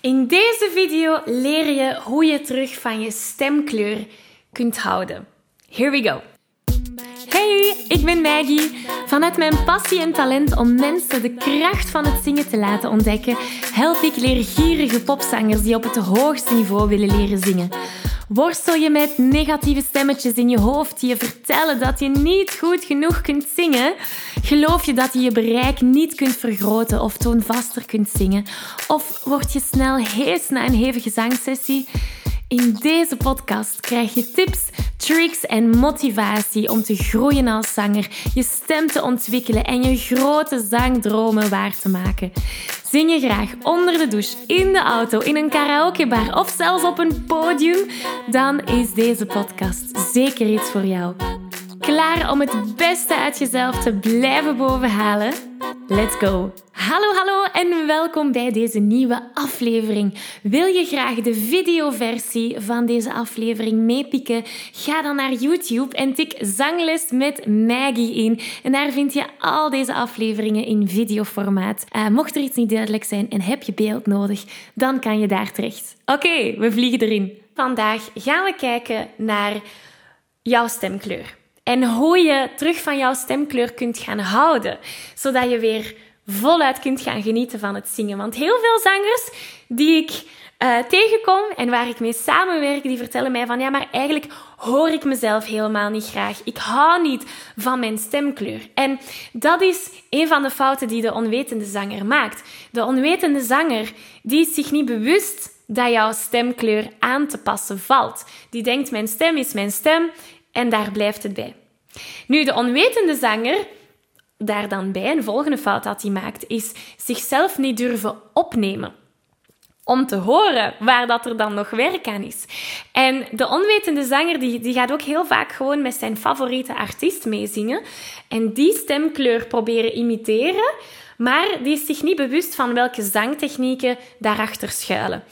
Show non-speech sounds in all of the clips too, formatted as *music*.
In deze video leer je hoe je terug van je stemkleur kunt houden. Here we go. Hey, ik ben Maggie. Vanuit mijn passie en talent om mensen de kracht van het zingen te laten ontdekken, help ik leergierige popzangers die op het hoogste niveau willen leren zingen. Worstel je met negatieve stemmetjes in je hoofd die je vertellen dat je niet goed genoeg kunt zingen? Geloof je dat je je bereik niet kunt vergroten of toonvaster kunt zingen? Of word je snel hees na een hevige zangsessie? In deze podcast krijg je tips, tricks en motivatie om te groeien als zanger, je stem te ontwikkelen en je grote zangdromen waar te maken. Zing je graag onder de douche, in de auto, in een karaokebar of zelfs op een podium? Dan is deze podcast zeker iets voor jou. Klaar om het beste uit jezelf te blijven bovenhalen? Let's go! Hallo, hallo en welkom bij deze nieuwe aflevering. Wil je graag de videoversie van deze aflevering meepikken? Ga dan naar YouTube en tik Zangles met Maggie in. En daar vind je al deze afleveringen in videoformaat. Uh, mocht er iets niet duidelijk zijn en heb je beeld nodig, dan kan je daar terecht. Oké, we vliegen erin. Vandaag gaan we kijken naar jouw stemkleur. En hoe je terug van jouw stemkleur kunt gaan houden, zodat je weer voluit kunt gaan genieten van het zingen. Want heel veel zangers die ik uh, tegenkom en waar ik mee samenwerk, die vertellen mij van ja, maar eigenlijk hoor ik mezelf helemaal niet graag. Ik hou niet van mijn stemkleur. En dat is een van de fouten die de onwetende zanger maakt. De onwetende zanger die is zich niet bewust dat jouw stemkleur aan te passen valt. Die denkt mijn stem is mijn stem en daar blijft het bij. Nu, de onwetende zanger, daar dan bij, een volgende fout dat hij maakt, is zichzelf niet durven opnemen. Om te horen waar dat er dan nog werk aan is. En de onwetende zanger die, die gaat ook heel vaak gewoon met zijn favoriete artiest meezingen. En die stemkleur proberen imiteren. Maar die is zich niet bewust van welke zangtechnieken daarachter schuilen.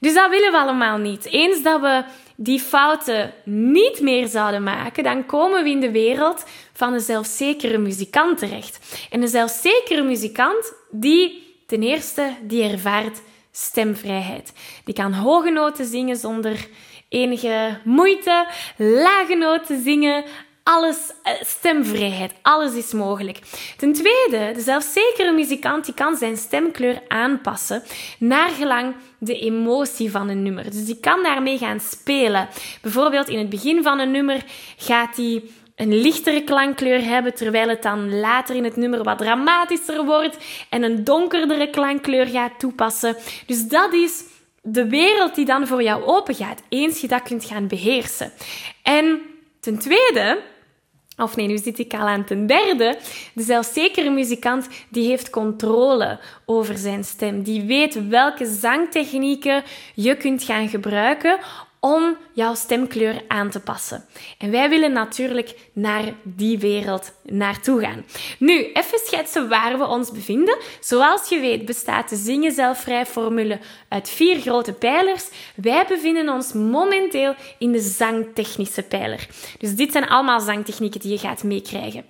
Dus dat willen we allemaal niet. Eens dat we die fouten niet meer zouden maken, dan komen we in de wereld van een zelfzekere muzikant terecht. En een zelfzekere muzikant, die ten eerste, die ervaart stemvrijheid. Die kan hoge noten zingen zonder enige moeite, lage noten zingen, alles, eh, stemvrijheid, alles is mogelijk. Ten tweede, de zelfzekere muzikant die kan zijn stemkleur aanpassen naar gelang de emotie van een nummer. Dus die kan daarmee gaan spelen. Bijvoorbeeld in het begin van een nummer gaat hij een lichtere klankkleur hebben, terwijl het dan later in het nummer wat dramatischer wordt en een donkerdere klankkleur gaat toepassen. Dus dat is de wereld die dan voor jou open gaat, eens je dat kunt gaan beheersen. En ten tweede, of nee, nu zit ik al aan ten derde. De zelfzekere muzikant die heeft controle over zijn stem. Die weet welke zangtechnieken je kunt gaan gebruiken om jouw stemkleur aan te passen. En wij willen natuurlijk naar die wereld naartoe gaan. Nu, even schetsen waar we ons bevinden. Zoals je weet bestaat de Zingen Zelfvrij formule uit vier grote pijlers. Wij bevinden ons momenteel in de zangtechnische pijler. Dus dit zijn allemaal zangtechnieken die je gaat meekrijgen.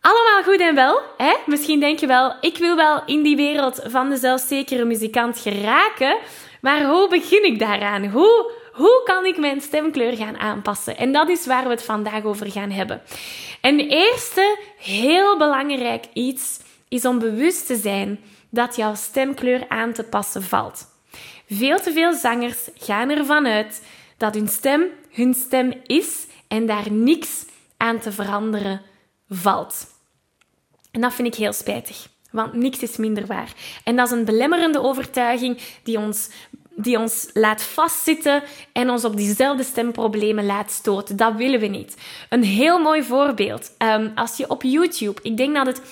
Allemaal goed en wel. Hè? Misschien denk je wel, ik wil wel in die wereld van de zelfzekere muzikant geraken. Maar hoe begin ik daaraan? Hoe hoe kan ik mijn stemkleur gaan aanpassen? En dat is waar we het vandaag over gaan hebben. En eerste heel belangrijk iets is om bewust te zijn dat jouw stemkleur aan te passen valt. Veel te veel zangers gaan ervan uit dat hun stem hun stem is en daar niks aan te veranderen valt. En dat vind ik heel spijtig, want niks is minder waar. En dat is een belemmerende overtuiging die ons die ons laat vastzitten en ons op diezelfde stemproblemen laat stoten. Dat willen we niet. Een heel mooi voorbeeld. Um, als je op YouTube, ik denk dat het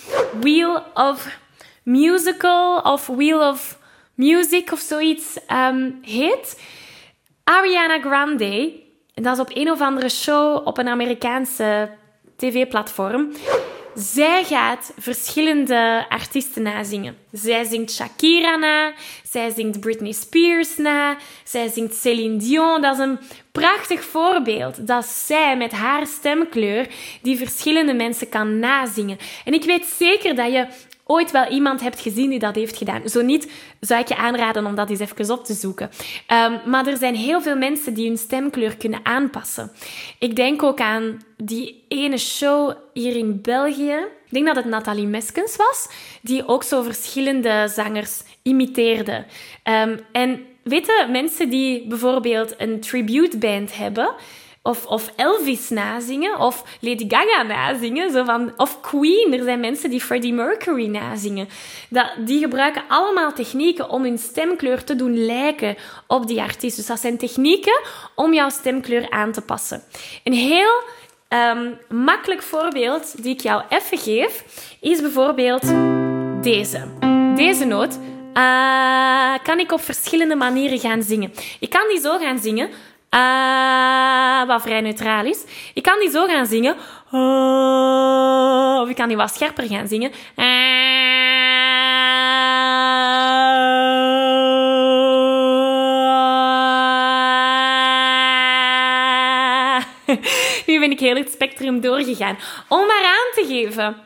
Wheel of Musical of Wheel of Music of zoiets um, heet. Ariana Grande, dat is op een of andere show op een Amerikaanse tv-platform. Zij gaat verschillende artiesten nazingen. Zij zingt Shakira na, zij zingt Britney Spears na, zij zingt Celine Dion. Dat is een prachtig voorbeeld dat zij met haar stemkleur die verschillende mensen kan nazingen. En ik weet zeker dat je ooit wel iemand hebt gezien die dat heeft gedaan. Zo niet, zou ik je aanraden om dat eens even op te zoeken. Um, maar er zijn heel veel mensen die hun stemkleur kunnen aanpassen. Ik denk ook aan die ene show hier in België. Ik denk dat het Nathalie Meskens was, die ook zo verschillende zangers imiteerde. Um, en weten mensen die bijvoorbeeld een tribute band hebben, of, of Elvis nazingen, of Lady Gaga nazingen, zo van, of Queen. Er zijn mensen die Freddie Mercury nazingen. Dat, die gebruiken allemaal technieken om hun stemkleur te doen lijken op die artiest. Dus dat zijn technieken om jouw stemkleur aan te passen. Een heel um, makkelijk voorbeeld die ik jou even geef, is bijvoorbeeld deze. Deze noot. Uh, kan ik op verschillende manieren gaan zingen. Ik kan die zo gaan zingen uh, wat vrij neutraal is. Ik kan die zo gaan zingen. Uh, of ik kan die wat scherper gaan zingen. Uh, nu ben ik heel het spectrum doorgegaan. Om maar aan te geven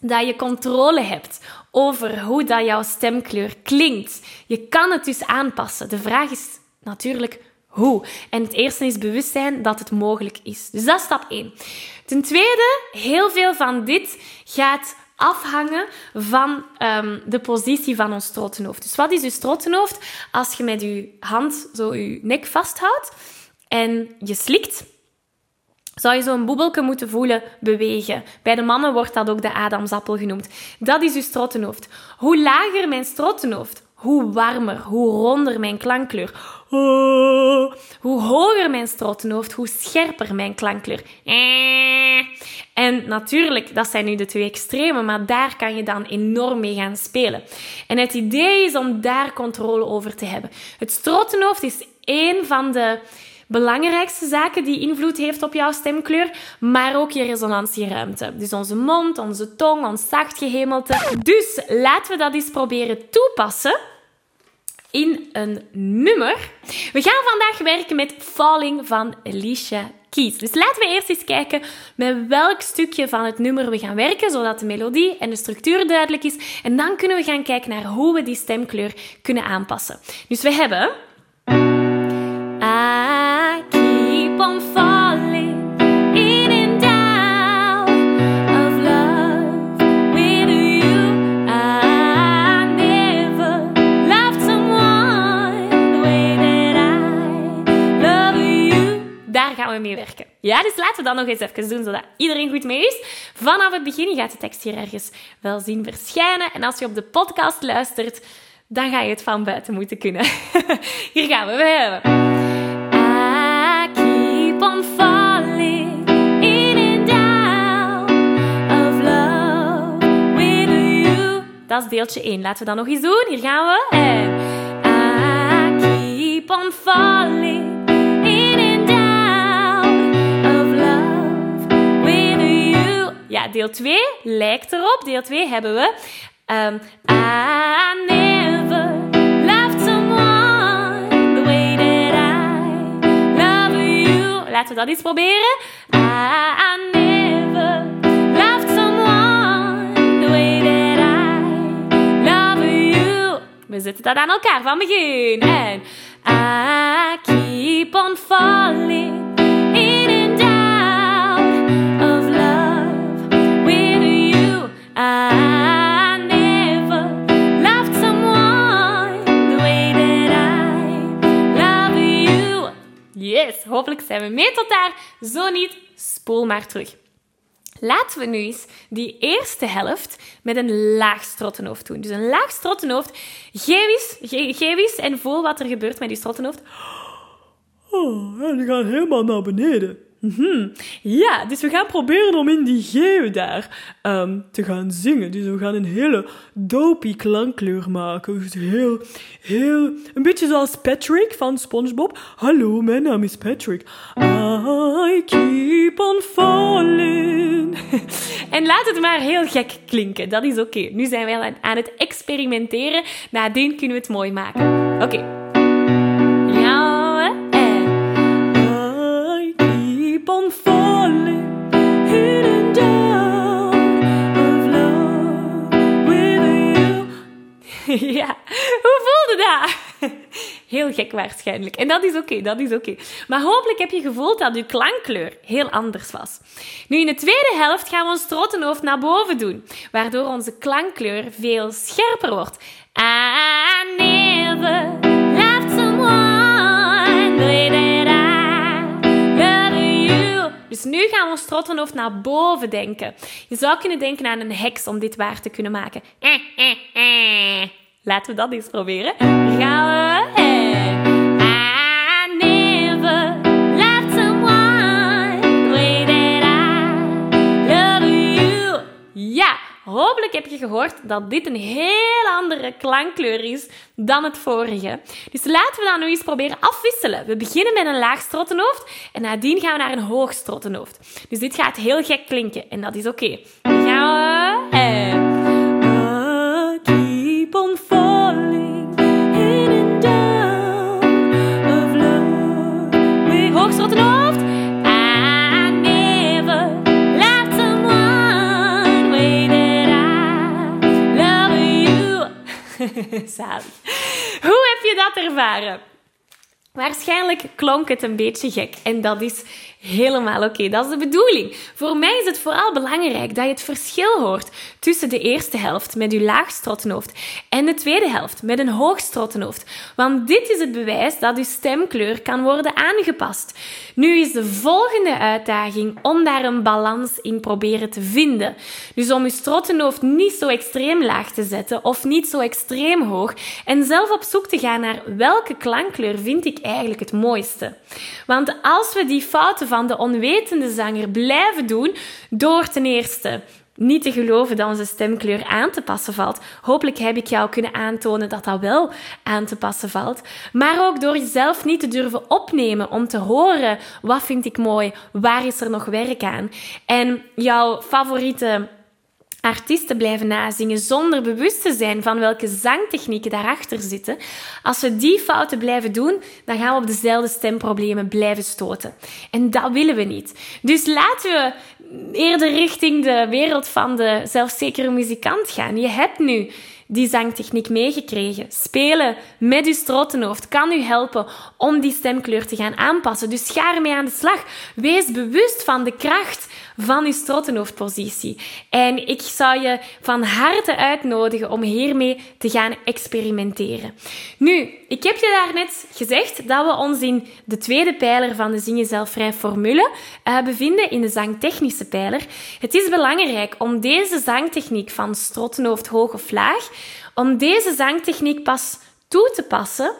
dat je controle hebt over hoe dat jouw stemkleur klinkt. Je kan het dus aanpassen. De vraag is natuurlijk hoe. En het eerste is bewustzijn dat het mogelijk is. Dus dat is stap 1. Ten tweede, heel veel van dit gaat afhangen van um, de positie van ons strottenhoofd. Dus wat is uw strottenhoofd? Als je met je hand zo je nek vasthoudt en je slikt, zou je zo'n boebelke moeten voelen bewegen. Bij de mannen wordt dat ook de Adamsappel genoemd. Dat is uw strottenhoofd. Hoe lager mijn strottenhoofd, hoe warmer, hoe ronder mijn klankkleur. Hoe hoger mijn strottenhoofd, hoe scherper mijn klankkleur. Eh. En natuurlijk, dat zijn nu de twee extreme, maar daar kan je dan enorm mee gaan spelen. En het idee is om daar controle over te hebben. Het strottenhoofd is één van de belangrijkste zaken die invloed heeft op jouw stemkleur, maar ook je resonantieruimte. Dus onze mond, onze tong, ons zachtgehemelte. Dus laten we dat eens proberen toepassen in een nummer. We gaan vandaag werken met Falling van Alicia Keys. Dus laten we eerst eens kijken met welk stukje van het nummer we gaan werken, zodat de melodie en de structuur duidelijk is. En dan kunnen we gaan kijken naar hoe we die stemkleur kunnen aanpassen. Dus we hebben... gaan we mee werken. Ja, dus laten we dat nog eens even doen, zodat iedereen goed mee is. Vanaf het begin, gaat de tekst hier ergens wel zien verschijnen. En als je op de podcast luistert, dan ga je het van buiten moeten kunnen. *laughs* hier gaan we. We hebben... I keep on falling and. Dat is deeltje 1. Laten we dat nog eens doen. Hier gaan we. En I keep on falling deel 2 lijkt erop. Deel 2 hebben we... Um, I never loved someone the way that I love you. Laten we dat eens proberen. I, never loved someone the way that I love you. We zetten dat aan elkaar van begin. En I keep on falling hopelijk zijn we mee tot daar. Zo niet, spoel maar terug. Laten we nu eens die eerste helft met een laag strottenhoofd doen. Dus een laag strottenhoofd. Geef eens, en voel wat er gebeurt met die strottenhoofd. Oh, en die gaat helemaal naar beneden. Mm Ja, dus we gaan proberen om in die G daar um, te gaan zingen. Dus we gaan een hele dopey klankkleur maken. Dus heel, heel... Een beetje zoals Patrick van SpongeBob. Hallo, mijn naam is Patrick. I keep on falling. *laughs* en laat het maar heel gek klinken. Dat is oké. Nu zijn wij aan het experimenteren. Nadien kunnen we het mooi maken. Oké. *laughs* Heel gek waarschijnlijk. En dat is oké, dat is oké. Maar hopelijk heb je gevoeld dat je klankkleur heel anders was. Nu, in de tweede helft gaan we ons trottenhoofd naar boven doen, waardoor onze klankkleur veel scherper wordt. I never loved someone that I you. Dus nu gaan we ons trottenhoofd naar boven denken. Je zou kunnen denken aan een heks om dit waar te kunnen maken. Eh, eh, eh. Laten we dat eens proberen. Gaan we. Ja, hopelijk heb je gehoord dat dit een heel andere klankkleur is dan het vorige. Dus laten we dat nu eens proberen afwisselen. We beginnen met een laag strottenhoofd en nadien gaan we naar een hoog strottenhoofd. Dus dit gaat heel gek klinken en dat is oké. Gaan we. Hoe heb je dat ervaren? Waarschijnlijk klonk het een beetje gek en dat is helemaal oké. Dat is de bedoeling. Voor mij is het vooral belangrijk dat je het verschil hoort tussen de eerste helft met je laag strottenhoofd en de tweede helft met een hoog strottenhoofd. Want dit is het bewijs dat je stemkleur kan worden aangepast. Nu is de volgende uitdaging om daar een balans in proberen te vinden. Dus om je strottenhoofd niet zo extreem laag te zetten of niet zo extreem hoog en zelf op zoek te gaan naar welke klankkleur vind ik eigenlijk het mooiste. Want als we die fouten van de onwetende zanger blijven doen door ten eerste niet te geloven dat onze stemkleur aan te passen valt. Hopelijk heb ik jou kunnen aantonen dat dat wel aan te passen valt. Maar ook door jezelf niet te durven opnemen om te horen wat vind ik mooi, waar is er nog werk aan. En jouw favoriete artiesten blijven nazingen zonder bewust te zijn van welke zangtechnieken daarachter zitten. Als we die fouten blijven doen, dan gaan we op dezelfde stemproblemen blijven stoten. En dat willen we niet. Dus laten we eerder richting de wereld van de zelfzekere muzikant gaan. Je hebt nu die zangtechniek meegekregen. Spelen met uw strottenhoofd kan u helpen om die stemkleur te gaan aanpassen. Dus ga ermee aan de slag. Wees bewust van de kracht van uw strottenhoofdpositie. En ik zou je van harte uitnodigen om hiermee te gaan experimenteren. Nu, ik heb je daarnet gezegd dat we ons in de tweede pijler van de Zing Jezelf Vrij formule uh, bevinden, in de zangtechnische pijler. Het is belangrijk om deze zangtechniek van strottenhoofd hoog of laag, om deze zangtechniek pas toe te passen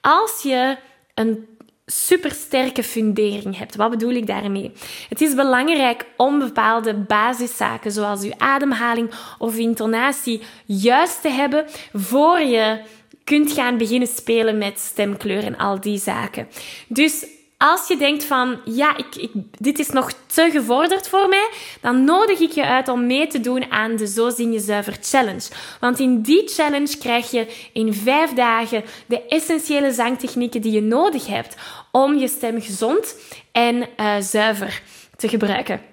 als je een supersterke fundering hebt. Wat bedoel ik daarmee? Het is belangrijk om bepaalde basiszaken, zoals uw ademhaling of intonatie, juist te hebben voor je kunt gaan beginnen spelen met stemkleur en al die zaken. Dus als je denkt van, ja, ik, ik, dit is nog te gevorderd voor mij, dan nodig ik je uit om mee te doen aan de Zo Zing Je Zuiver Challenge. Want in die challenge krijg je in vijf dagen de essentiële zangtechnieken die je nodig hebt om je stem gezond en uh, zuiver te gebruiken.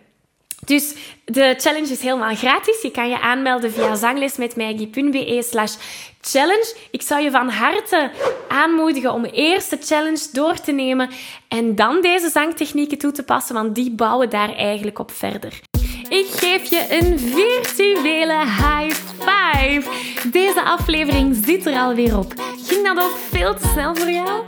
Dus de challenge is helemaal gratis. Je kan je aanmelden via zanglesmetmaggie.be slash challenge. Ik zou je van harte aanmoedigen om eerst de challenge door te nemen en dan deze zangtechnieken toe te passen, want die bouwen daar eigenlijk op verder. Ik geef je een virtuele high five. Deze aflevering zit er alweer op. Ging dat ook veel te snel voor jou?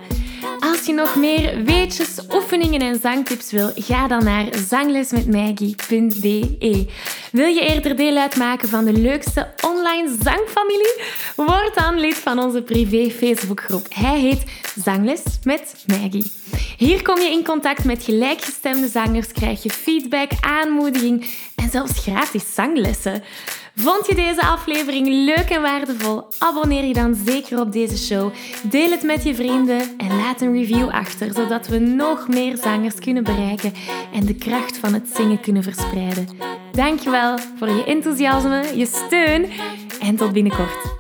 Als je nog meer weetjes, oefeningen en zangtips wil, ga dan naar zanglesmetmaggie.be. Wil je eerder deel uitmaken van de leukste online zangfamilie? Word dan lid van onze privé Facebookgroep. Hij heet Zangles met Maggie. Hier kom je in contact met gelijkgestemde zangers, krijg je feedback, aanmoediging en zelfs gratis zanglessen. Vond je deze aflevering leuk en waardevol? Abonneer je dan zeker op deze show. Deel het met je vrienden en laat een review achter, zodat we nog meer zangers kunnen bereiken en de kracht van het zingen kunnen verspreiden. Dankjewel voor je enthousiasme, je steun en tot binnenkort.